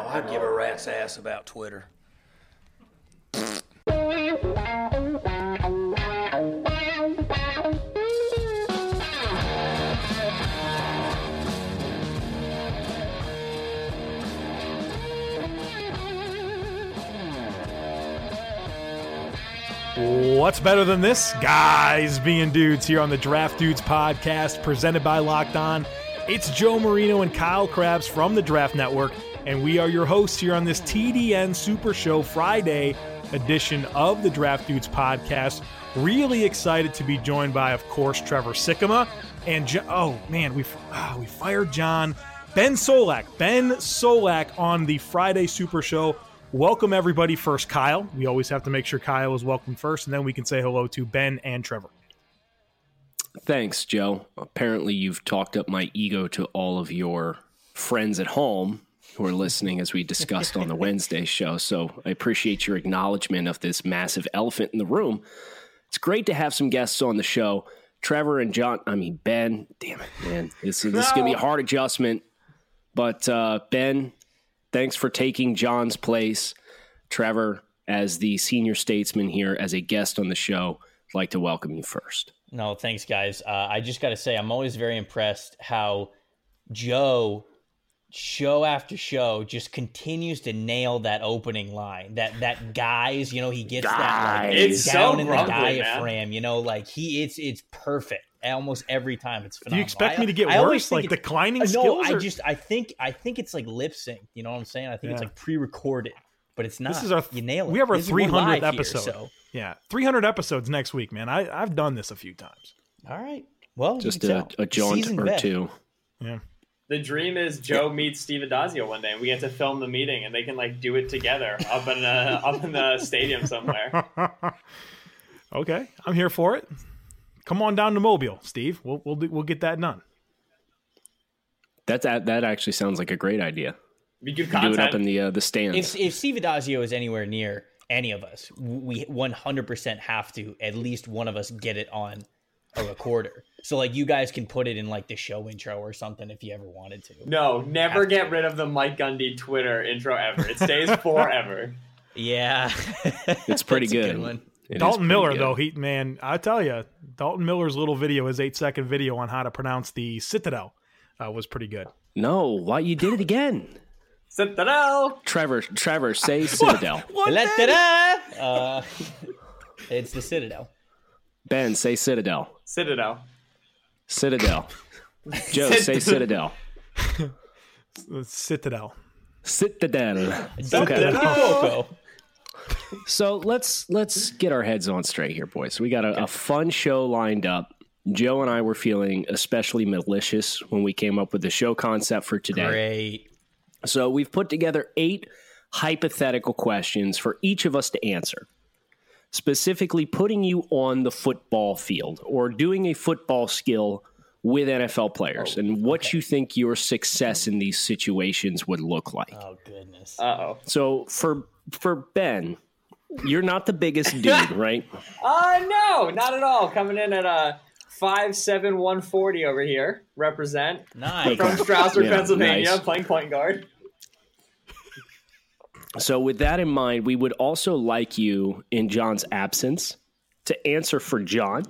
Oh, I give a rat's ass about Twitter. What's better than this? Guys being dudes here on the Draft Dudes podcast presented by Locked On. It's Joe Marino and Kyle Crabbs from the Draft Network, and we are your hosts here on this TDN Super Show Friday edition of the Draft Dudes podcast. Really excited to be joined by, of course, Trevor Sikkema and jo- oh man, we ah, we fired John Ben Solak. Ben Solak on the Friday Super Show Welcome, everybody. First, Kyle. We always have to make sure Kyle is welcome first, and then we can say hello to Ben and Trevor. Thanks, Joe. Apparently, you've talked up my ego to all of your friends at home who are listening as we discussed on the Wednesday show. So I appreciate your acknowledgement of this massive elephant in the room. It's great to have some guests on the show. Trevor and John, I mean, Ben, damn it, man. This, this is going to be a hard adjustment. But uh, Ben, thanks for taking John's place. Trevor, as the senior statesman here, as a guest on the show, I'd like to welcome you first. No, thanks, guys. Uh, I just got to say, I'm always very impressed how Joe, show after show, just continues to nail that opening line. That that guys, you know, he gets that like, It's down so in the grumbly, diaphragm. You know, like he, it's it's perfect almost every time. It's Do you expect I- me to get I worse, think like it's- declining uh, no, skills? I or- just I think I think it's like lip sync. You know what I'm saying? I think it's like pre-recorded, but it's not. this is our you nail it. we have our This is- we're 300th live here, episode. so Yeah, 300 episodes next week, man. I I've done this a few times. all right. Well, you Just can a, tell. a jaunt Seasoned or vet. two. Yeah. The dream is Joe meets Steve Addazio one day, and we get to film the meeting, and they can like do it together up in the up in the stadium somewhere. okay, I'm here for it. Come on down to Mobile, Steve. We'll we'll do, we'll get that done. That, that, that actually sounds like a great idea. Be good Do it up in the, uh, the stands. If if Steve Addazio is anywhere near any of us, we 100% have to at least one of us get it on a recorder. So like you guys can put it in like the show intro or something if you ever wanted to. no, never get rid of the Mike Gundy Twitter intro ever. It stays forever. Yeah, It's pretty That's a good. one. It is Dalton Miller, good. though, he man, I tell you, Dalton Miller's little video, his eight second video on how to pronounce the Citadel, uh, was pretty good. No, why you did it again? Citadel. Trevor, Trevor, say Citadel. La-da-da! Uh, it's the Citadel. Ben, say Citadel. Citadel. Citadel. Joe, say Citadel. The Citadel. Citadel. Okay. poco. So let's let's get our heads on straight here, boys. We got a, a fun show lined up. Joe and I were feeling especially malicious when we came up with the show concept for today. Great. So we've put together eight hypothetical questions for each of us to answer, specifically putting you on the football field or doing a football skill with NFL players and what you think your success in these situations would look like. Oh goodness. Uh oh. So for for Ben, you're not the biggest dude, right? Uh no, not at all. Coming in at a five seven one forty over here. Represent Nice. from Strasburg, Yeah, Pennsylvania, nice. playing point guard. So with that in mind, we would also like you in John's absence to answer for John.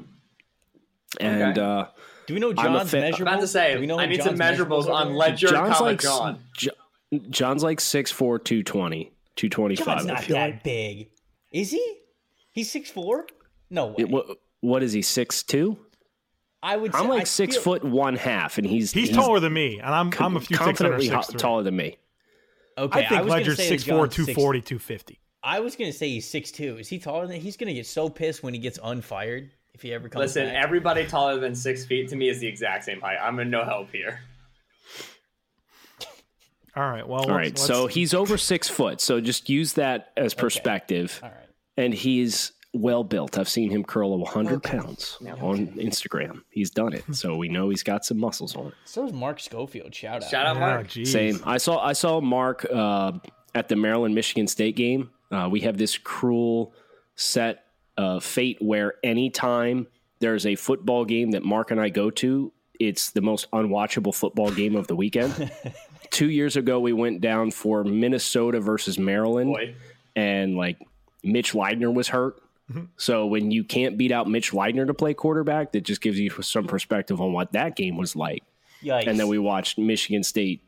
And Okay. uh Do we know I'm John's fa- I'm measurables? I'm about to say, Do we know I what need some John's measurables on Ledyard, John's like John. Jo- John's like 6'4", 220, 225. John's not that like. big. Is he? He's six four? No way. It- what, what is he, 6'2"? I would. I'm say, like I six feel- foot one half, and he's He's taller than me, and I'm I'm a few ticks under confidently six ho- three. taller than me. Okay, I think was gonna Ledyard's 6'4", 240, 250. I was gonna say he's six two. Is he taller than? He's gonna get so pissed when he gets unfired if he ever comes Listen, back. everybody taller than six feet to me is the exact same height. I'm in no help here. All right. Well, All right. let's- So he's over six foot. So just use that as perspective. All right. And he's well built. I've seen him curl 100 pounds on Instagram. He's done it. So we know he's got some muscles on it. So is Mark Schofield. Shout out. Shout out, Oh, Mark. geez. Same. I saw I saw Mark uh, at the Maryland Michigan State game. Uh, we have this cruel set uh, fate where anytime there's a football game that Mark and I go to, it's the most unwatchable football game of the weekend. Two years ago, we went down for Minnesota versus Maryland, Boy. and like Mitch Leidner was hurt. So when you can't beat out Mitch Leidner to play quarterback, that just gives you some perspective on what that game was like Yikes. and then we watched Michigan State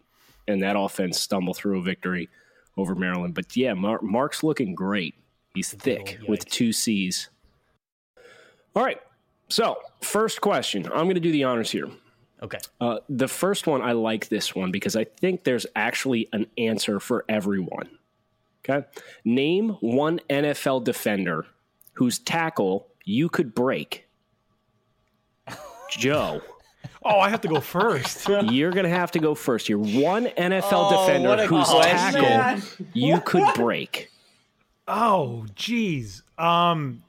and that offense stumble through a victory over Maryland. But yeah, Mar- Mark's looking great. He's thick with two C's. All right. So, first question. I'm going to do the honors here. Okay. Uh, the first one, I like this one because I think there's actually an answer for everyone. Okay. Name one NFL defender whose tackle you could break. Joe. Oh, I have to go first. You're going to have to go first. You're one NFL Oh, defender whose question. tackle Man. you could break. oh, geez. Um.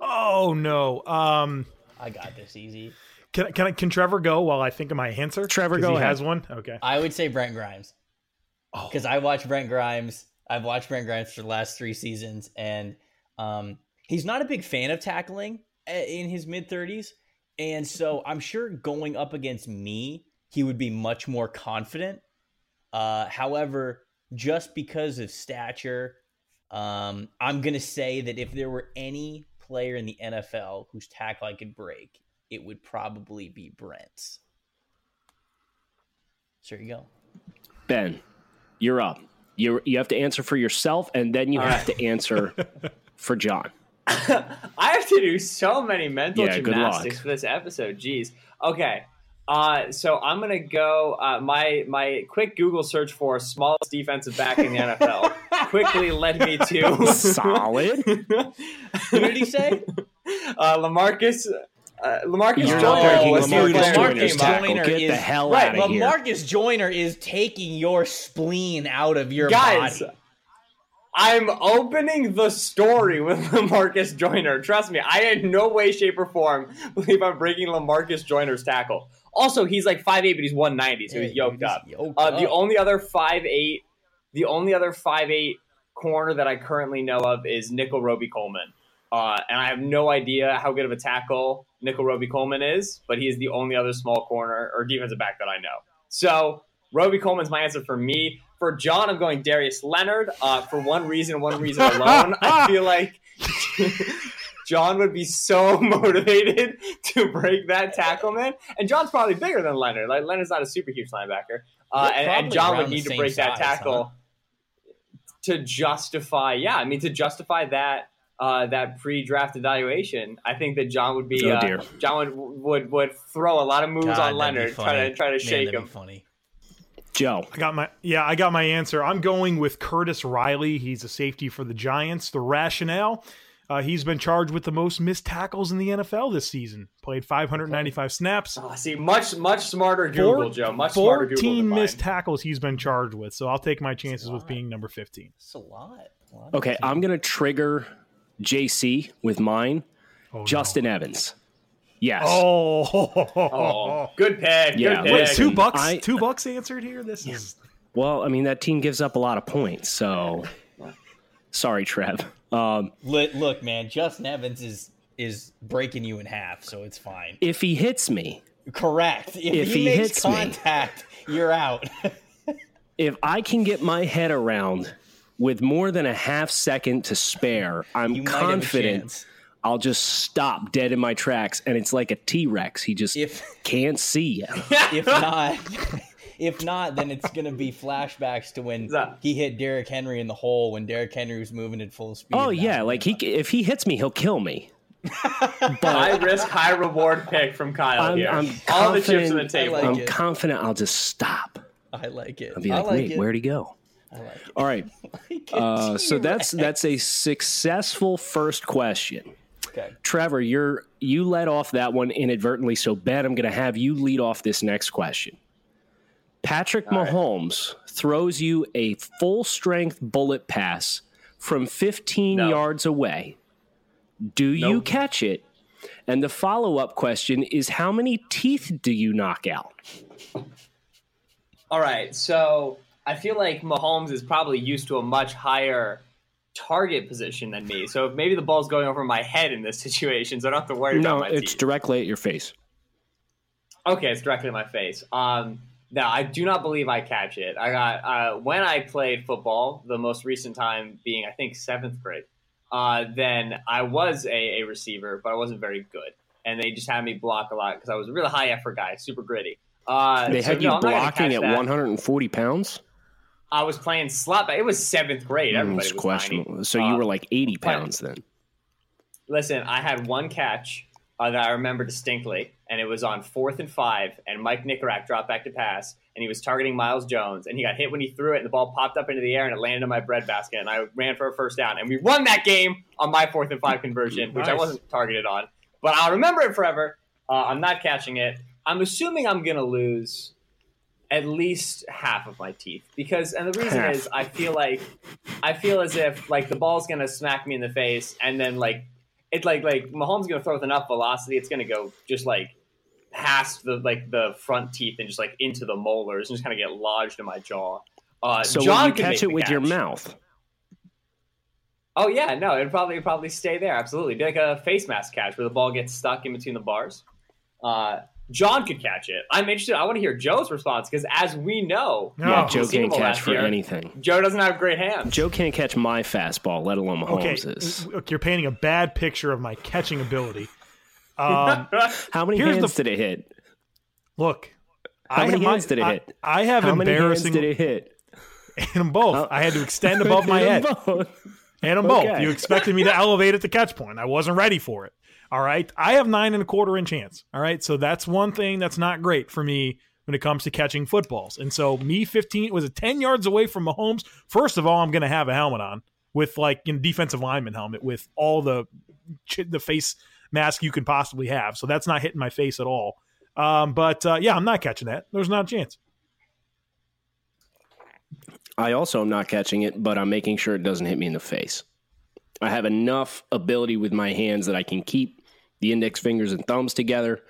Oh no. Um. I got this easy. Can can I, can Trevor go while I think of my answer? Trevor go he ahead. has one. Okay. I would say Brent Grimes. Oh. Because I watched Brent Grimes. I've watched Brent Grimes for the last three seasons, and um, he's not a big fan of tackling uh, in his mid 30s. And so I'm sure going up against me, he would be much more confident. Uh, however, just because of stature, um, I'm going to say that if there were any player in the NFL whose tackle I could break, it would probably be Brent's. So there you go. Ben, you're up. You you have to answer for yourself, and then you have to answer for John. I have to do so many mental Yeah, gymnastics for this episode. Jeez. Okay. Uh, so I'm gonna go. Uh, my my quick Google search for smallest defensive back in the NFL quickly led me to Solid. Who did he say? uh, Lamarcus. Uh, Lamarcus You're Joyner not was Lamarcus the Lamarcus Joyner's Lamarcus tackle. Joyner Get the is- hell Right, out but of here. Marcus Joyner is taking your spleen out of your Guys, body. I'm opening the story with Lamarcus Joyner. Trust me, I in no way, shape, or form believe I'm breaking Lamarcus Joyner's tackle. Also, he's like 5'8", but he's 190, so he's yoked up. yoked Uh, the up. only other 5'8", the only other 5'8", corner that I currently know of is Nickell Robey Coleman. Uh, and I have no idea how good of a tackle Nickell Robey Coleman is, but he is the only other small corner or defensive back that I know. So Robey Coleman's my answer for me. For John, I'm going Darius Leonard. Uh, for one reason, one reason alone, I feel like John would be so motivated to break that tackle, man. And John's probably bigger than Leonard. Like Leonard's not a super huge linebacker, uh, and, and John would need to break that tackle huh? to justify. Yeah, I mean to justify that uh, that pre-draft evaluation. I think that John would be Oh, uh. John would would would throw a lot of moves God, on Leonard, try to try to Man, shake him. funny. Joe. I got my yeah, I got my answer. I'm going with Curtis Riley. He's a safety for the Giants. The rationale: uh, he's been charged with the most missed tackles in the NFL this season. Played 595 snaps. Oh, see, much much smarter Google, Four- Joe. Much smarter Google. 14 than mine. missed tackles he's been charged with. So I'll take my chances with being number 15. That's a lot. A lot. Okay, I'm gonna trigger JC with mine. Oh, no. Justin Evans. Yes. Oh, Oh, good pick. Yeah, good pick. listen. two bucks. I- two bucks answered here. This is Well, I mean that team gives up a lot of points, so sorry, Trev. Um, Look, look, man, Justin Evans is is breaking you in half, so it's fine. if he hits me, Correct. If, If he, he makes hits me. contact, you're out. if I can get my head around with more than a half second to spare, I'm You might have a confident chance. I'll just stop dead in my tracks, and it's like a T Rex. He just If can't see you. if not, if not, then it's gonna be flashbacks to when he hit Derrick Henry in the hole when Derrick Henry was moving at full speed. Oh yeah, like he if he hits me, he'll kill me. high risk, high reward pick from Kyle I'm, here. I'm All the chips on the table. like I'm it. confident I'll just stop. I like it. I'll be like, like wait, it. where'd he go? I like it. All right. Like. Uh, so that's that's a successful first question. Okay. Trevor, you're you led off that one inadvertently. So Ben, I'm going to have you lead off this next question. Patrick All right. Mahomes throws you a full strength bullet pass from 15 No. yards away. Do you catch it? And the follow up question is how many teeth do you knock out? All right, so I feel like Mahomes is probably used to a much higher target position than me. So maybe the ball's going over my head in this situation, so I don't have to worry No, about my it's teeth. directly at your face. Okay, it's directly at my face. Um, no, I do not believe I catch it. I got uh, when I played football, the most recent time being I think seventh grade. Uh, then I was a, a receiver, but I wasn't very good, and they just had me block a lot because I was a really high effort guy, super gritty. Uh, They so had no, you I'm not gonna blocking at that. 140 pounds? I was playing slot. It was seventh grade. Mm, Everybody It's was questionable. tiny. So Uh, you were like 80 playing- pounds then. Listen, I had one catch uh, that I remember distinctly, and it was on fourth and five, and Mike Nicorak dropped back to pass, and he was targeting Miles Jones, and he got hit when he threw it, and the ball popped up into the air, and it landed in my breadbasket, and I ran for a first down, and we won that game on my fourth and five conversion, which I wasn't targeted on, but I'll remember it forever. Uh, I'm not catching it. I'm assuming I'm gonna lose at least half of my teeth because, and the reason is, I feel like I feel as if like the ball's gonna smack me in the face, and then like it's like like Mahomes gonna throw with enough velocity, it's gonna go just like past the like the front teeth and just like into the molars and just kind of get lodged in my jaw. Uh, So John you catch it with your mouth? Oh yeah, no, it'd probably it'd probably stay there. Absolutely, be like a face mask catch where the ball gets stuck in between the bars. Uh, John could catch it. I'm interested. I want to hear Joe's response because, as we know, No. Yeah, Joe can't catch for year, anything. Joe doesn't have great hands. Joe can't catch my fastball, let alone Okay, Mahomes's. look, you're painting a bad picture of my catching ability. Um, How many Here's the hands did it hit? look, How I many have my- hands did it I- hit? I, have How many hands did it hit? And them both. I had to extend above my head. both. And them both. Okay. You expected me to elevate at the catch point. I wasn't ready for it. All right. I have nine and a quarter inch hands. All right. So that's one thing that's not great for me when it comes to catching footballs. And so me 15 was a 10 yards away from Mahomes. First of all, I'm going to have a helmet on with like you know, defensive lineman helmet with all the the face mask you can possibly have. So that's not hitting my face at all. Um, but uh, yeah, I'm not catching that. There's not a chance. I also am not catching it, but I'm making sure it doesn't hit me in the face. I have enough ability with my hands that I can keep the index fingers and thumbs together.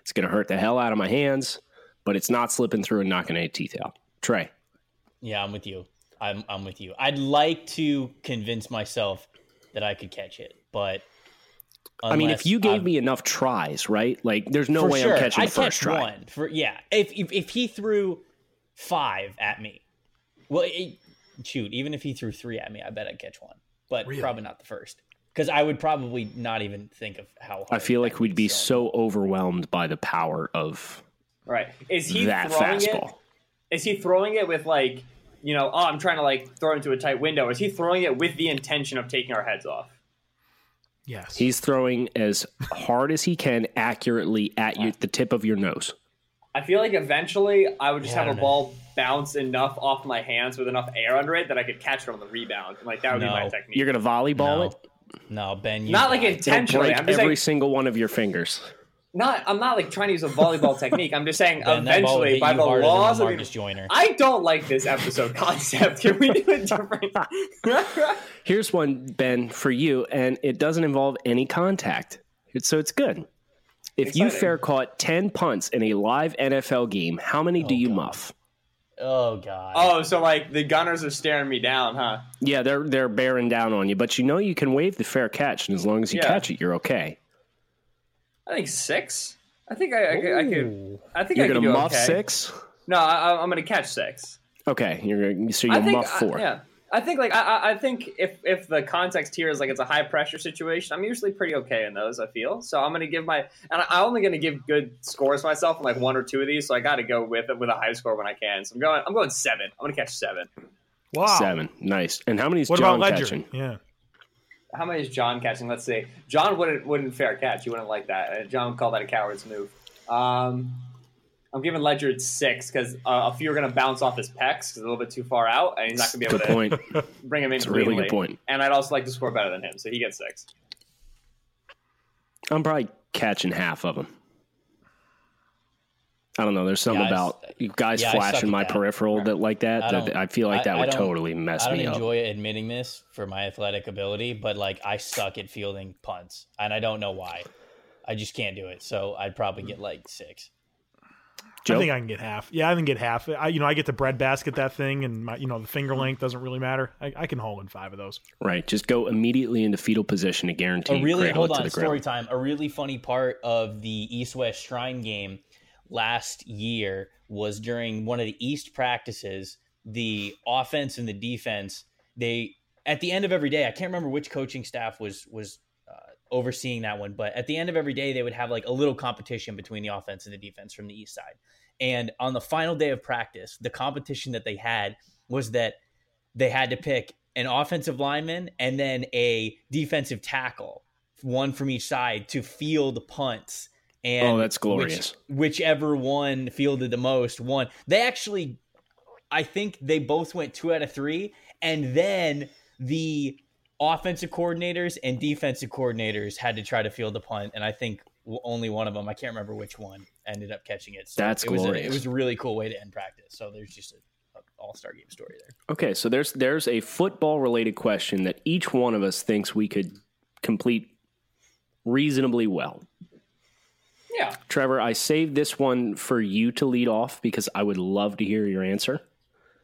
It's going to hurt the hell out of my hands, but it's not slipping through and knocking any teeth out. Trey, Yeah, I'm with you. I'm I'm with you. I'd like to convince myself that I could catch it, but I mean, if you gave I'm- me enough tries, right? Like, there's no way sure, I'm catching I the first catch try. one. For yeah, if, if if he threw five at me, well, it, shoot, even if he threw three at me, I bet I'd catch one, but Really? probably not the first because I would probably not even think of how. Hard I feel like we'd would be so overwhelmed by the power of Right? Is he that throwing fastball. it? Is he throwing it with like, you know, oh, I'm trying to like throw into a tight window? Is he throwing it with the intention of taking our heads off? Yes. He's throwing as hard as he can accurately at you, the tip of your nose. I feel like eventually I would just Yeah, have a know. ball bounce enough off my hands with enough air under it that I could catch it on the rebound. And like that would be my No. technique. You're going to volleyball No, it? no, Ben. You not like intentionally. break I'm just every saying, single one of your fingers. not. I'm not like trying to use a volleyball technique. I'm just saying Ben, that ball would eventually by the laws of Marcus the, Joyner. I don't like this episode concept. Can we do it different? Here's one, Ben, for you, and it doesn't involve any contact. So it's good. If you fair caught 10 punts in a live NFL game, how many do oh, you God. muff? Oh god. oh, so like the gunners are staring me down, huh? Yeah, they're they're bearing down on you, but you know you can wave the fair catch, and as long as you Yeah. catch it, you're okay. I think six. I think I, I, could- I could. I think You're I could gonna do muff okay. six. No, I, I'm gonna catch six. Okay, you're gonna, so you think, muff four. I, yeah, I think like I, I- I think if if the context here is like it's a high pressure situation, I'm usually pretty okay in those. I feel so. I'm gonna give my and I- I'm only gonna give good scores myself in like one or two of these. So I got to go with it with a high score when I can. So I'm going. I'm going seven. I'm gonna catch seven. wow. Seven, nice. And how many is What John about Ledyard? catching? Yeah. How many is John catching? Let's see. John wouldn't wouldn't fair catch. He wouldn't like that. Uh, John would call that a coward's move. Um, I'm giving Ledyard six because uh, a few are gonna bounce off his pecs 'cause he's a little bit too far out, and he's not gonna be able Good to point. bring him in It's a really cleanly. good point. And I'd also like to score better than him, so he gets six. I'm probably catching half of them. I don't know. There's something Yeah, about s- you guys yeah, flashing my that. peripheral that like that. I that I feel like that I would don't- totally mess I don't me up. enjoy admitting this for my athletic ability, but like I suck at fielding punts, and I don't know why. I just can't do it. So I'd probably get like six. Joe? I think I can get half. Yeah, I can get half. I, you know, I get the bread basket that thing, and my, you know, the finger length doesn't really matter. I, I can haul in five of those. Right. Just go immediately into fetal position to guarantee a really hold on story time a really funny part of the east west shrine game last year was during one of the east practices the offense and the defense they at the end of every day i can't remember which coaching staff was was overseeing that one but at the end of every day they would have like a little competition between the offense and the defense from the east side and on the final day of practice the competition that they had was that they had to pick an offensive lineman and then a defensive tackle, one from each side, to field punts. And Oh, that's which- glorious. whichever one fielded the most won. They actually, I think they both went two out of three, and then the offensive coordinators and defensive coordinators had to try to field the punt, and I think only one of them, I can't remember which one, ended up catching it. So That's it was a, it was a really cool way to end practice. So there's just a, a all star game story there. Okay, so there's there's a football related question that each one of us thinks we could complete reasonably well. Yeah. Trevor, I saved this one for you to lead off because I would love to hear your answer.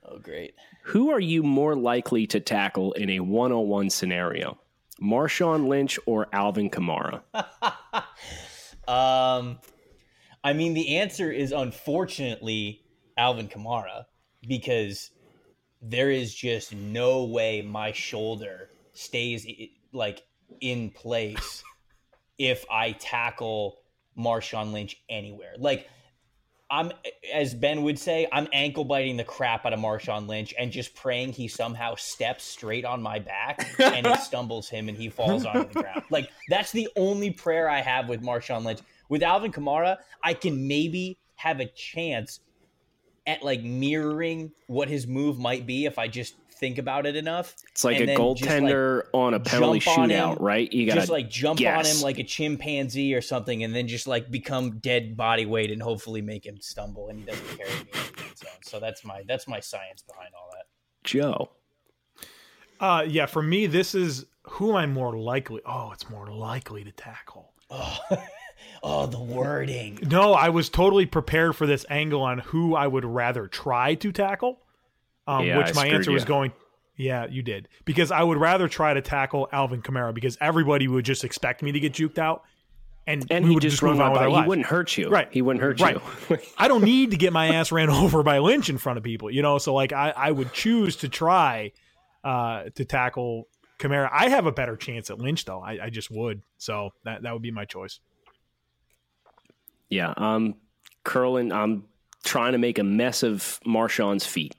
Oh, great. Who are you more likely to tackle in a one on one scenario? Marshawn Lynch or Alvin Kamara? Um, I mean, the answer is unfortunately Alvin Kamara because there is just no way my shoulder stays like in place if I tackle Marshawn Lynch anywhere. Like I'm as Ben would say, I'm ankle biting the crap out of Marshawn Lynch and just praying he somehow steps straight on my back and it stumbles him and he falls onto the ground. Like that's the only prayer I have with Marshawn Lynch. With Alvin Kamara, I can maybe have a chance at like mirroring what his move might be if I just think about it enough. It's like And a then just, like, goaltender on a penalty shootout, him, right? You gotta just like jump on him like a chimpanzee or something, and then just like become dead body weight and hopefully make him stumble and he doesn't carry me in the end zone. So that's my that's my science behind all that. Joe. Uh, yeah, for me, this is who I'm more likely? Oh, it's more likely to tackle. Oh, oh, the wording. No, I was totally prepared for this angle on who I would rather try to tackle. Um, Yeah, I which my screwed answer was going. Yeah, you did because I would rather try to tackle Alvin Kamara because everybody would just expect me to get juked out, and, And we he would just just run move on with our He lives. wouldn't hurt you. Right. He wouldn't hurt Right. you. I don't need to get my ass ran over by Lynch in front of people, you know. So like, I, I would choose to try uh, to tackle Kamara. I have a better chance at Lynch though. I, I just would. So that that would be my choice. Yeah, I'm curling. I'm trying to make a mess of Marshawn's feet.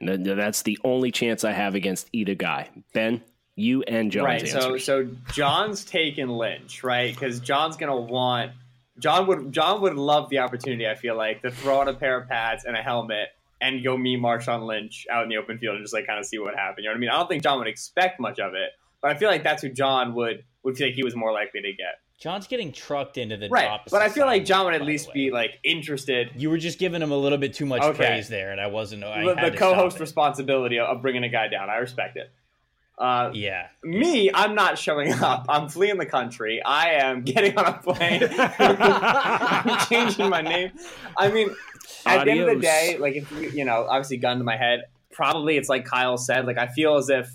And that's the only chance I have against either guy. Ben, you and John. right. So answers. so John's taking Lynch, right? Because John's gonna want John would John would love the opportunity. I feel like to throw on a pair of pads and a helmet and go meet Marshawn Lynch out in the open field and just like kind of see what happened. You know what I mean? I don't think John would expect much of it, but I feel like that's who John would would feel like he was more likely to get. John's getting trucked into the Right. But I feel like John would at least be like interested. You were just giving him a little bit too much Okay. praise there, and I wasn't. I The, the co-host responsibility of bringing a guy down. I respect it. Uh, Yeah. Me, I'm not showing up. I'm fleeing the country. I am getting on a plane. I'm changing my name. I mean, at the end of the day, like if you, you know, obviously, gun to my head. Probably it's like Kyle said. Like I feel as if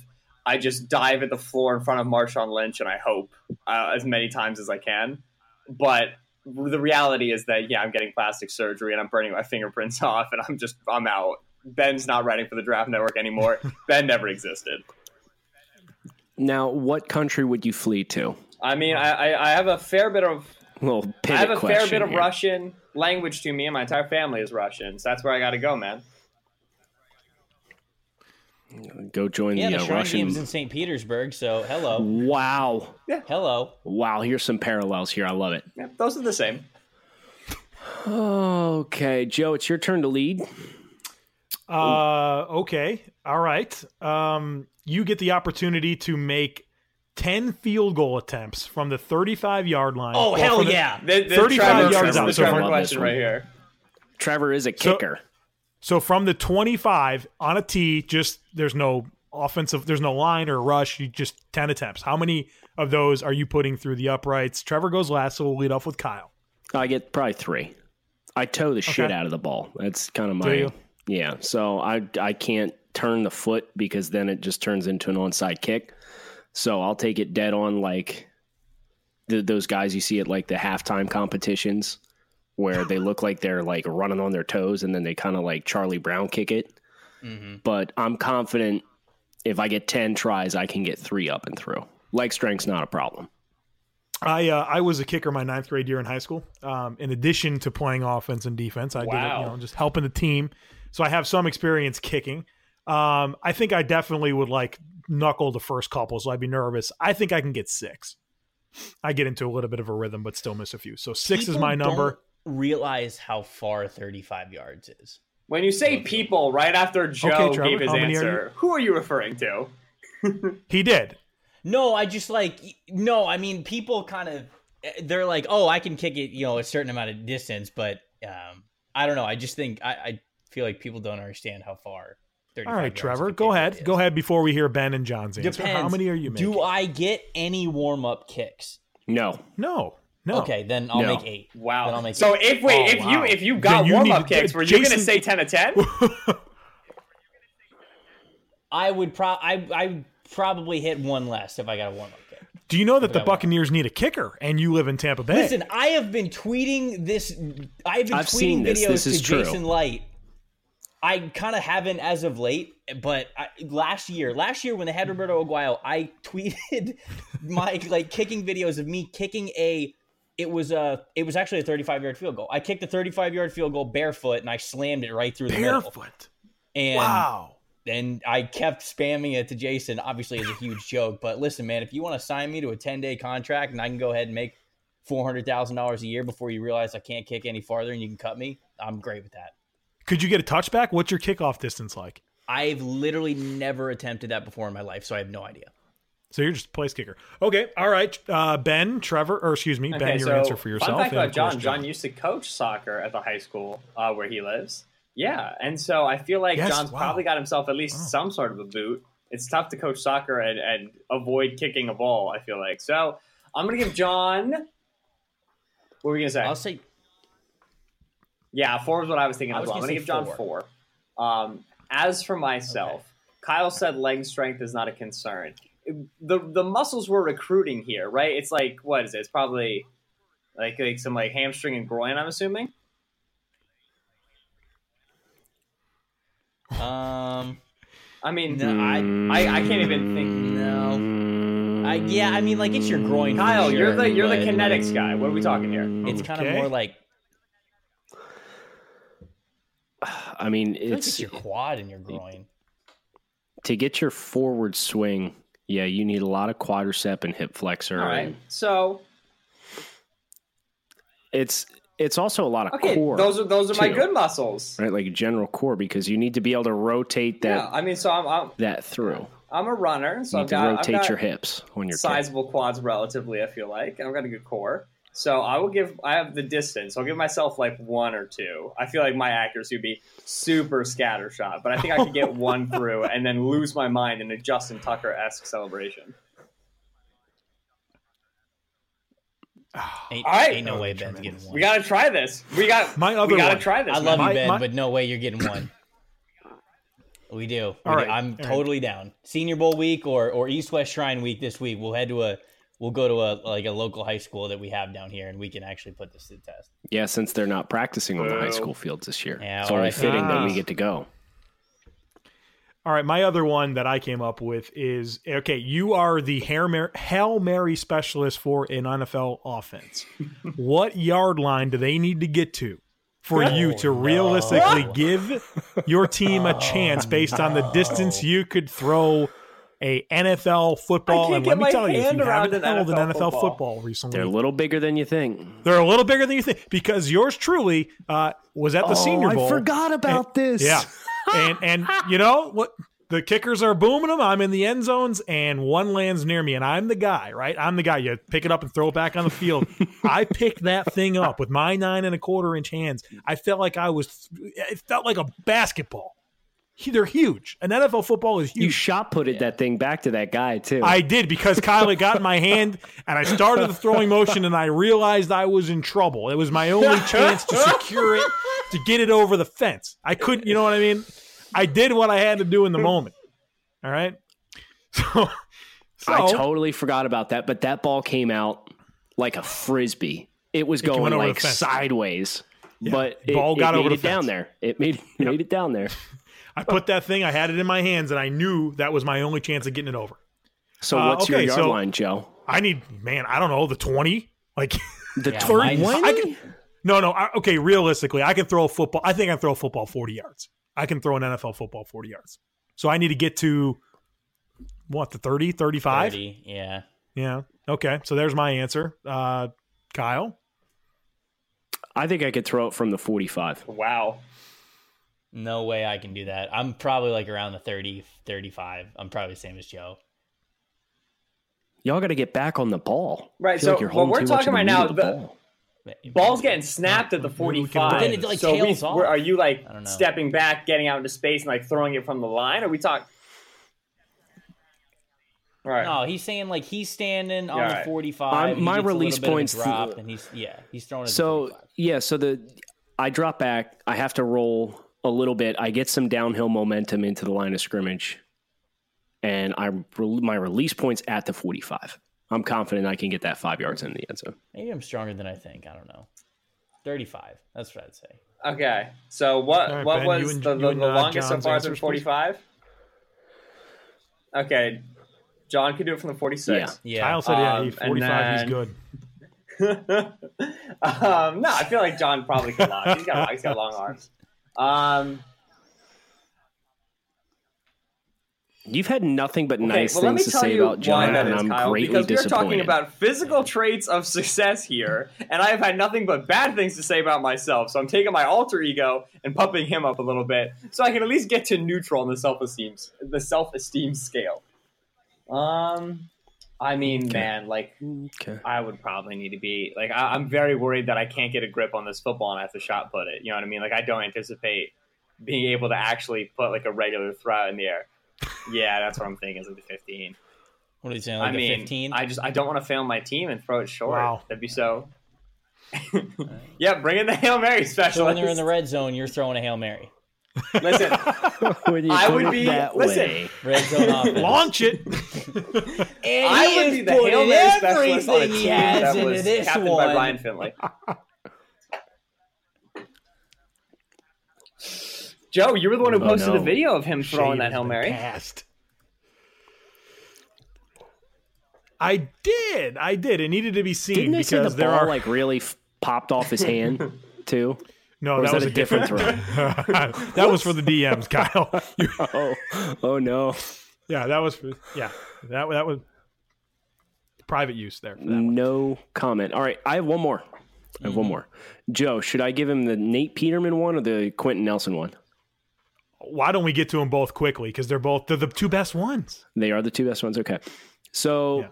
I just dive at the floor in front of Marshawn Lynch, and I hope uh, as many times as I can. But the reality is that yeah, I'm getting plastic surgery and I'm burning my fingerprints off, and I'm just I'm out. Ben's not writing for the Draft Network anymore. ben never existed. now, what country would you flee to? I mean, I, I, I have a fair bit of Well, I have a fair question bit of here. Russian language to me, and my entire family is Russian. So that's where I got to go, man. Go join Yeah, the the uh, Russian. Game's in St. Petersburg, so hello. Wow, Yeah. Hello. wow! Here's some parallels here. I love it. Yeah, those are the same. Okay, Joe, it's your turn to lead. Uh, okay, all right. Um, you get the opportunity to make ten field goal attempts from the thirty-five yard line. Oh, or hell the- yeah. The, the 35 Trevor, yards the out, so Trevor question right here. Trevor is a So- kicker. So from the 25 on a tee, just there's no offensive, there's no line or rush. You just 10 attempts. How many of those are you putting through the uprights? Trevor goes last, so we'll lead off with Kyle. I get probably three. I toe the shit out of the ball. That's kind of my yeah. So I I can't turn the foot because then it just turns into an onside kick. So I'll take it dead on like the, those guys you see at like the halftime competitions where they look like they're like running on their toes and then they kind of like Charlie Brown kick it. But I'm confident if I get 10 tries, I can get three up and through. Leg strength's not a problem. I uh, I was a kicker my ninth grade year in high school. Um, in addition to playing offense and defense, I did it, you know just helping the team. So I have some experience kicking. Um, I think I definitely would like knuckle the first couple, so I'd be nervous. I think I can get six. I get into a little bit of a rhythm, but still miss a few. So six is my number. Don't realize how far 35 yards is. When you say people right after Joe Okay, Trevor, gave his how many are answer, who are you referring to? He did. No, I just like no. I mean, people kind of they're like, oh, I can kick it, you know, a certain amount of distance, but um, I don't know. I just think I, I feel like people don't understand how far. 35 All right, yards Trevor, go ahead. is. Go ahead before we hear Ben and John's answer. Depends. How many are you making? Do I get any warm up kicks? No. No, no. Okay, then I'll No. make eight. Wow. Then I'll make so eight. if wait, Oh, if wow. you if you got you warm up to- kicks, were you gonna say ten to ten? I would pro I I probably hit one less if I got a warm up kick. Do you know that the Buccaneers need a kicker, and you live in Tampa Bay? Listen, I have been tweeting this. I've been I've tweeting this. videos This is to true. Jason Licht. I kind of haven't as of late, but I, last year, last year when they had Roberto Aguayo, I tweeted my like kicking videos of me kicking a. It was a. It was actually a 35 yard field goal. I kicked a 35 yard field goal barefoot, and I slammed it right through the middle. barefoot. And Wow. and I kept spamming it to Jason. Obviously, it's a huge joke, but listen, man, if you want to sign me to a ten day contract and I can go ahead and make four hundred thousand dollars a year before you realize I can't kick any farther and you can cut me, I'm great with that. Could you get a touchback? What's your kickoff distance like? I've literally never attempted that before in my life, so I have no idea. So you're just a place kicker. Okay, all right. Uh, ben, Trevor, or excuse me, Ben, your answer for yourself. Fun fact and about John: course, John used to coach soccer at the high school uh, where he lives. Yeah, and so I feel like Yes, John's wow. probably got himself at least some sort of a boot. It's tough to coach soccer and, and avoid kicking a ball. I feel like so. I'm gonna give John. What were we gonna say? I'll say Yeah, four is what I was thinking I as was well. I'm gonna gonna give John four. Um, as for myself, Kyle said leg strength is not a concern. The the muscles we're recruiting here, right? It's like what is it? It's probably like like some like hamstring and groin. I'm assuming. um I mean, No, I- I, I can't even think. no. I yeah, I mean like it's your groin. for Kyle, you're the you're the but kinetics guy. What are we talking here? It's kind of more like I mean, I like it's it's your quad and your groin. to get your forward swing. Yeah, you need a lot of quadricep and hip flexor. All right, so It's it's also a lot of okay, core. those are those are my good muscles. right, like general core because you need to be able to rotate that Yeah, I mean, so I'm I'm, that through. I'm a runner, so You I've to got, rotate got your hips when you're sizable quads relatively. I feel like and I've got a good core. So I will give. I have the distance. I'll give myself like one or two. I feel like my accuracy would be super scattershot, but I think I could get one through and then lose my mind in a Justin Tucker esque celebration. Ain't, All right. ain't no Oh, way Ben's tremendous. getting one. We got to try this. We got. My other we got to one. try this. I love. My- you, Ben, my- but no way you're getting one. We do. We All do. right. I'm All right. totally down. Senior Bowl week or or East West Shrine week this week. We'll head to a we'll go to a like a local high school that we have down here, and we can actually put this to the test. Yeah, since they're not practicing on the high school fields this year, Yeah, it's only alright. fitting that we get to go. All right, my other one that I came up with is okay. You are the Hail Mary, Hail Mary specialist for an NFL offense. what yard line do they need to get to for oh, you to realistically give your team a chance based on the distance you could throw a NFL football? can't And get let me my tell you, if you haven't an held an NFL NFL football, football. recently, They're a little bigger than you think. they're a little bigger than you think because yours truly uh, was at the Senior Bowl. Oh, forgot about this. Yeah, and and you know what? the kickers are booming them. I'm in the end zones, and one lands near me, and I'm the guy, right? I'm the guy. You pick it up and throw it back on the field. I picked that thing up with my nine and a quarter inch hands. I felt like I was. It felt like a basketball. They're huge. An NFL football is huge. You shot putted that thing back to that guy too. I did because Kyle had got in my hand and I started the throwing motion and I realized I was in trouble. It was my only chance to secure it, to get it over the fence. I couldn't, you know what I mean? I did what I had to do in the moment. All right. So, so I totally forgot about that, but that ball came out like a frisbee. It was going over the like fence. sideways. But it, Ball it got made over the it down there. It made made it down there. I put that thing, I had it in my hands and I knew that was my only chance of getting it over. So Uh, what's okay, your yard so- line, Joe? I need, man, I don't know, the 20? Like, The Yeah, third I can, no, no. I, okay, realistically, I can throw a football. I think I can throw a football 40 yards. I can throw an NFL football 40 yards. So I need to get to what, the 30, 35? 30, yeah. Yeah. Okay. So there's my answer. Uh, Kyle? I think I could throw it from the 45. Wow. No way I can do that. I'm probably like around the 30, 35. I'm probably the same as Joe. Y'all got to get back on the ball. Right, I feel like so you're what we're talking of right now, the the- ball. Ball's getting snapped at the Maybe we can- 45. But then it, like, so tails we're- are you like I don't know. stepping back, getting out into space, and like throwing it from the line? Are we talking? Right. No, he's saying like he's standing on Yeah, the 45. I'm- my gets a little release bit of a points- drop, and he's yeah, he's throwing it. So to yeah, so the I drop back. I have to roll a little bit. I get some downhill momentum into the line of scrimmage, and I my release points at the 45. I'm confident I can get that five yards in the end zone. maybe I'm stronger than I think. I don't know. 35. That's what I'd say. Okay. So what? All right, what Ben, was and- the, the, and, the uh, longest so far through answers, please. 45? Okay. John can do it from the 46. Yeah. Kyle said, yeah, Um, he, and 45, he's good. um, no, I feel like John probably could lock. He's got he's got long arms. Um, You've had nothing but okay, nice well, things to say about John, and I'm Kyle, greatly because we're disappointed. talking about physical traits of success here, and I have had nothing but bad things to say about myself. So I'm taking my alter ego and pumping him up a little bit, so I can at least get to neutral on the self esteem the self esteem scale. Um, I mean, man, like okay. I would probably need to be like I, I'm very worried that I can't get a grip on this football and I have to shot put it. You know what I mean? Like I don't anticipate being able to actually put like a regular throw in the air. Yeah, that's what I'm thinking. Is like the 15. What are you saying? Like I a mean, 15? I just I don't want to fail my team and throw it short. Wow. That'd be so. yeah, bring in the hail mary special. so special. when they're in the red zone, you're throwing a hail mary. Listen, When you I would be- that listen. way. Red zone. Launch it. And I would be the hail putting mary specialist on a team he has that into was this captained by one. Ryan Finley. Joe, you were the one who Oh, posted no. the video of him throwing Shade that has hail mary. Cast. I did. I did. It needed to be seen Didn't they say the there ball are like really f- popped off his hand too? No. that was that a different throw? that was for the DMs, Kyle. Oh, oh no! yeah, that was for yeah. That that was private use there. That one. No comment. All right, I have one more. I have one more. Joe, should I give him the Nate Peterman one or the Quenton Nelson one? Why don't we get to them both quickly? Because they're both they're the two best ones. They are the two best ones. Okay. So,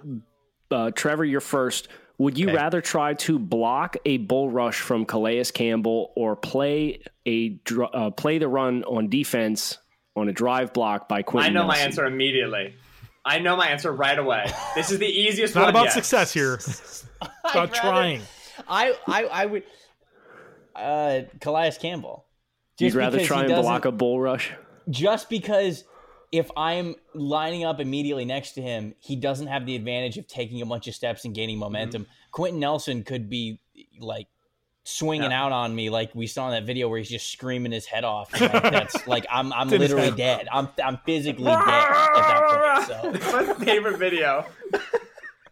uh, Trevor, you're first. Would you Okay. rather try to block a bull rush from Calais Campbell or play a uh, play the run on defense on a drive block by Quinn? I Quenton? know my answer immediately. I know my answer right away. This is the easiest It's not one about yet. success here. It's about rather- trying. I, I, I would. Uh, Calais Campbell. You'd rather try he and block a bull rush? just because if I'm lining up immediately next to him, he doesn't have the advantage of taking a bunch of steps and gaining momentum. Mm-hmm. Quenton Nelson could be like swinging out on me, like we saw in that video where he's just screaming his head off. And, like, that's like I'm I'm literally dead. I'm I'm physically dead at that point. So That's my favorite video.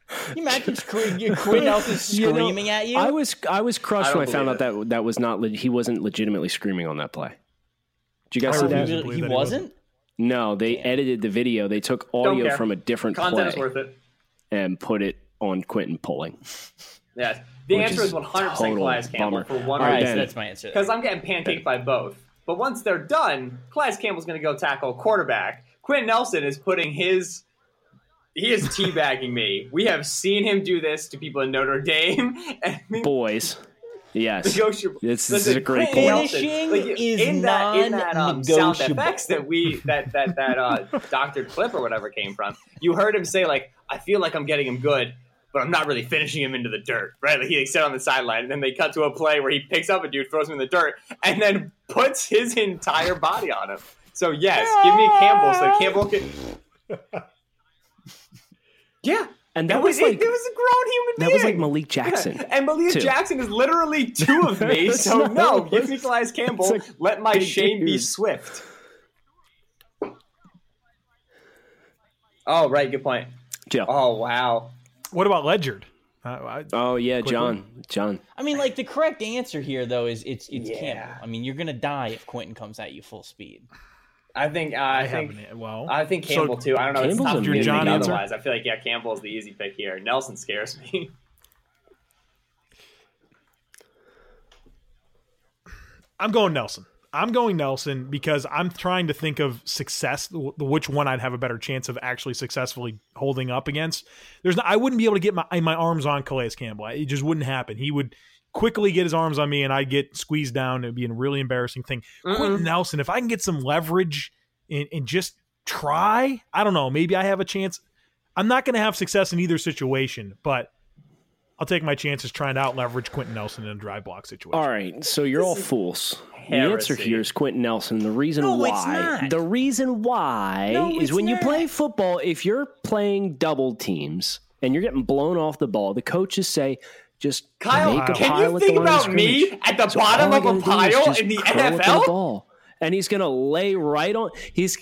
Can you imagine Quenton Quenton Nelson You know, screaming at you. I was I was crushed I when I don't found out that that was not le- he wasn't legitimately screaming on that play. Did you guys I see that? to he, believe he that he wasn't. No, they edited the video. They took audio from a different Content is play worth it. and put it on Quenton pulling. Yeah. The Which answer is is 100% total Calais Campbell bummer. for one All right, reason. that's my answer. Because I'm getting pancaked by both. But once they're done, Calais Campbell's going to go tackle quarterback Quenton Nelson is putting his he is teabagging me. We have seen him do this to people in Notre Dame and Boys. Yes. negotiable. This, this is a great Quenton point. Nelson, Finishing is in that in that um, sound effects that we that that that uh, doctored clip or whatever came from. You heard him say like, "I feel like I'm getting him good." But I'm not really finishing him into the dirt, right? Like he like, sat on the sideline, and then they cut to a play where he picks up a dude, throws him in the dirt, and then puts his entire body on him. So yes, give me a Campbell so Campbell can. Yeah, And it that was, was like it, was a grown human being. that was like Malik Jackson. Yeah, And Malik too. Jackson is literally two of me. So no, give it's- me Calais Campbell. like let my big shame be swift. Oh right, good point. Joe. Oh wow. What about Ledger? Uh, I, Oh yeah, Quickly. John. John. I mean, like the correct answer here though is it's it's Yeah. Campbell. I mean, you're gonna die if Quenton comes at you full speed. I think uh, I, I, think. Well, I think so- Campbell too. I don't know. It's Campbell's tough a to John think answer? otherwise. I feel like yeah, Campbell's the easy pick here. Nelson scares me. I'm going Nelson. I'm going Nelson because I'm trying to think of success, which one I'd have a better chance of actually successfully holding up against. There's, no, I wouldn't be able to get my my arms on Calais Campbell. It just wouldn't happen. He would quickly get his arms on me, and I'd get squeezed down. It'd be a really embarrassing thing. Quenton mm-hmm. Nelson, if I can get some leverage and, and just try, I don't know, maybe I have a chance. I'm not going to have success in either situation, but I'll take my chances trying to out leverage Quenton Nelson in a dry block situation. All right, so you're all fools. The answer here is Quenton Nelson. The reason No, it's why, not. the reason why No, is it's when you play football, if you're playing double teams and you're getting blown off the ball, the coaches say, just Kyle, make a can pile you at the think about me at the So bottom of I a gotta do is pile in the curl up to the NFL? ball, and he's gonna lay right on. He's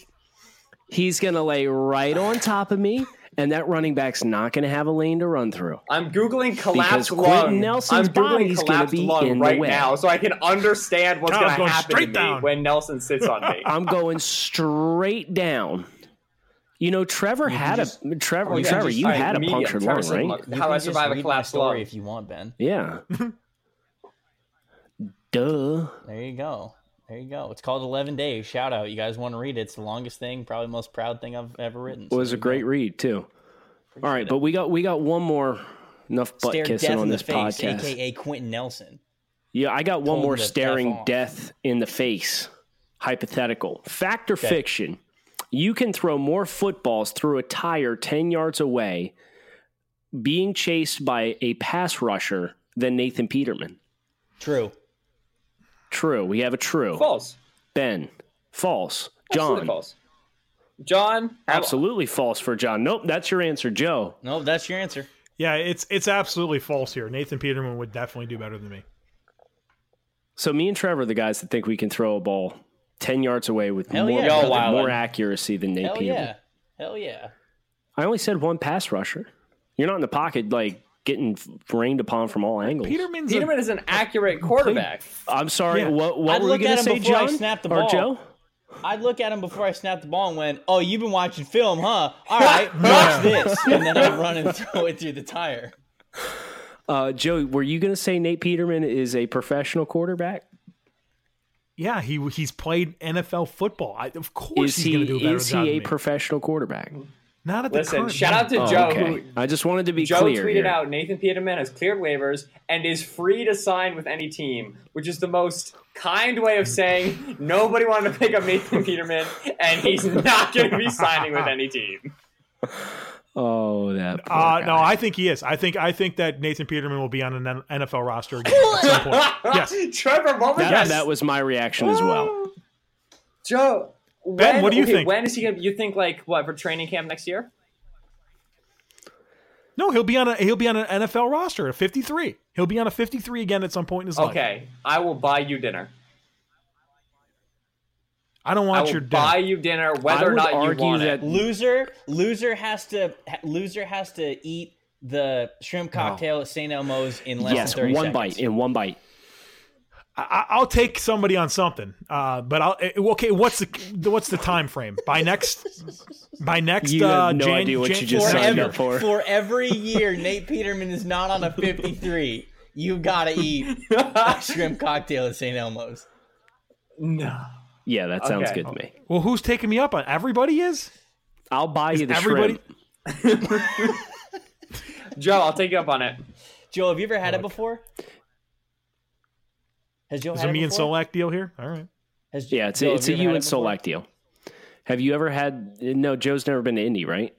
he's gonna lay right on top of me, and that running back's not gonna have a lane to run through. I'm googling collapse Because Quenton lung. Nelson's I'm googling body's gonna be lung in right now, so I can understand what's Kyle's going to going happen to straight me down. when Nelson sits on me. I'm going straight down. You know, Trevor had just- a Trevor. Oh, yeah, Trevor, just- you all right, had a punctured Trevor lung, right? You How can I survive a read my collapsed story lung. if you want, Ben. Yeah. Duh. There you go. There you go. It's called 11 Days. Shout out. You guys want to read it? It's the longest thing, probably the most proud thing I've ever written. It was a great read too. All right, but we got we got one more enough butt Stare kissing death on in the this face, podcast. aka Quenton Nelson. Yeah, I got one Told more him to F staring off. death in the face. Hypothetical. Fact or fiction? You can throw more footballs through a tire 10 yards away being chased by a pass rusher than Nathan Peterman. True. True. We have a true. False. Ben. False. John. Absolutely John. false. John, Absolutely false for John. Nope, that's your answer, Joe. Nope, that's your answer. Yeah, it's it's absolutely false here. Nathan Peterman would definitely do better than me. So me and Trevor the guys that think we can throw a ball 10 yards away with Hell more, yeah, with brother. more accuracy than Nate Hell Peterman. yeah. Hell yeah. I only said one pass rusher. You're not in the pocket like getting rained upon from all angles. Peterman's a- Peterman is an accurate quarterback. I'm sorry. Yeah. What, what I'd were you going to say, before I John snapped the or ball. Joe? I'd look at him before I snapped the ball and went, "Oh, you've been watching film, huh? All right, watch this," and then I'd run and throw it through the tire. Uh, Joe, were you going to say Nate Peterman is a professional quarterback? Yeah, he he's played NFL football. I, of course, Is he's going to do a he better is job he than a me. professional quarterback? Not at the Listen, current shout out moment. to Oh, Joe, okay. who I just wanted to be Joe clear. tweeted here. out Nathan Peterman has cleared waivers and is free to sign with any team, which is the most kind way of saying nobody wanted to pick up Nathan Peterman and he's not going to be signing with any team. Oh, that. poor Uh, guy. no, I think he is. I think I think that Nathan Peterman will be on an NFL roster again at some point. Yes. Trevor, what was that, that? that was my reaction as well. Joe. Ben, when- what do you okay, think? When is he going to, you think like, what, for training camp next year? No, he'll be on a he'll be on an NFL roster at 53. He'll be on a 53 again at some point in his life. Okay, I will buy you dinner. I don't want will your buy dinner. you dinner I whether or would not you argue want that it. Loser, loser has to loser has to eat the shrimp cocktail at St. Elmo's in less Yes, than thirty one seconds. bite in one bite. I, I'll take somebody on something. Uh, but I'll eh, okay. What's the what's the time frame? By next by next You uh, have no Jan- idea what Jan- you just For signed every, up for. for every year Nate Peterman is not on a fifty-three, you gotta eat a shrimp cocktail at St. Elmo's. No. Yeah, that sounds Okay. good to me. Well, who's taking me up on? Everybody is. I'll buy you the everybody- shrimp. Joe, I'll take you up on it. Joe, have you ever had it before? Has Joe Is had it it me and? Solak deal here? All right. Has, Yeah, it's Joe, a, it's a you you and had it before? Solak deal. Have you ever had? No, Joe's never been to Indy, right?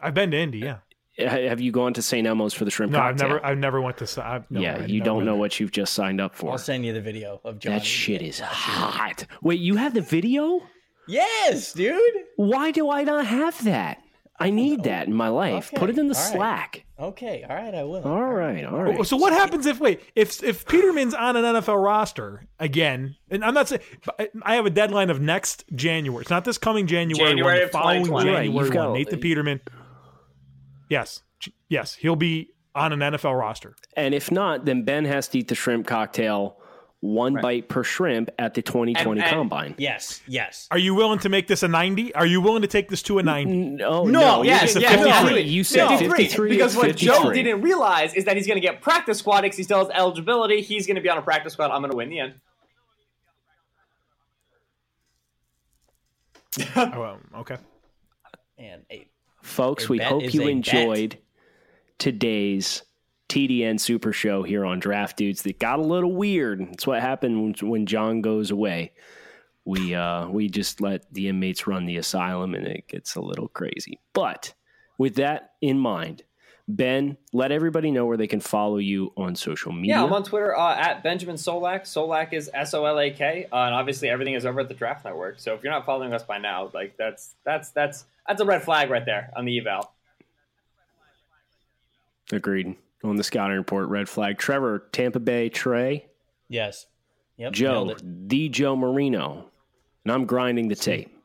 I've been to Indy. Yeah. Ha- Have you gone to St. Elmo's for the shrimp No, I've never. I've never went to. s- I've, no, yeah, I've you don't know there. what you've just signed up for. I'll send you the video of Johnny. That shit is hot. Wait, you have the video? Yes, dude. Why do I not have that? I need that in my life. Put it in the all right. Slack. Okay, all right, I will. All right, all right. So what happens if wait if if Peterman's on an NFL roster again? And I'm not saying I have a deadline of next January. It's not this coming January. January one, the of following 2020. Right, January you've got- one. Nathan Peterman. Yes, yes, he'll be on an NFL roster. And if not, then Ben has to eat the shrimp cocktail, one bite per shrimp at the 2020 And- and- combine. Yes, yes. Are you willing to make this a 90? Are you willing to take this to a 90? No, No, no, you yes, said yes, 53. no. You said 53. Because what Joe didn't realize is that he's going to get practice squad because he still has eligibility. He's going to be on a practice squad. I'm going to win the end. Oh, well, okay. And hey, Folks, A we hope you a bet. enjoyed today's TDN Super Show here on Draft Dudes. That got a little weird. It's what happened when, when John goes away. We uh, we just let the inmates run the asylum, and it gets a little crazy. But with that in mind, Ben, let everybody know where they can follow you on social media. Yeah, I'm on Twitter uh, at Benjamin Solak. Solak is S O L A K, uh, and obviously everything is over at the Draft Network. So if you're not following us by now, like that's that's that's that's a red flag right there on the eval. Agreed. On the scouting report, red flag. Trevor, Tampa Bay, Trey, yes. Yep. Joe, nailed the Joe Marino, and I'm grinding the tape.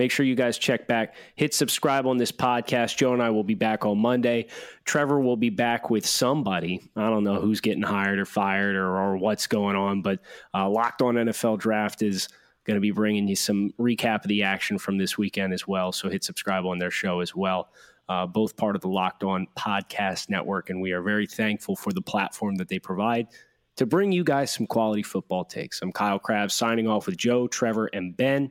Make sure you guys check back. Hit subscribe on this podcast. Joe and I will be back on Monday. Trevor will be back with somebody. I don't know who's getting hired or fired or, or what's going on, but uh, Locked On NFL Draft is going to be bringing you some recap of the action from this weekend as well. So hit subscribe on their show as well. Uh, both part of the Locked On Podcast Network, and we are very thankful for the platform that they provide to bring you guys some quality football takes. I'm Kyle Crabbs signing off with Joe, Trevor, and Ben.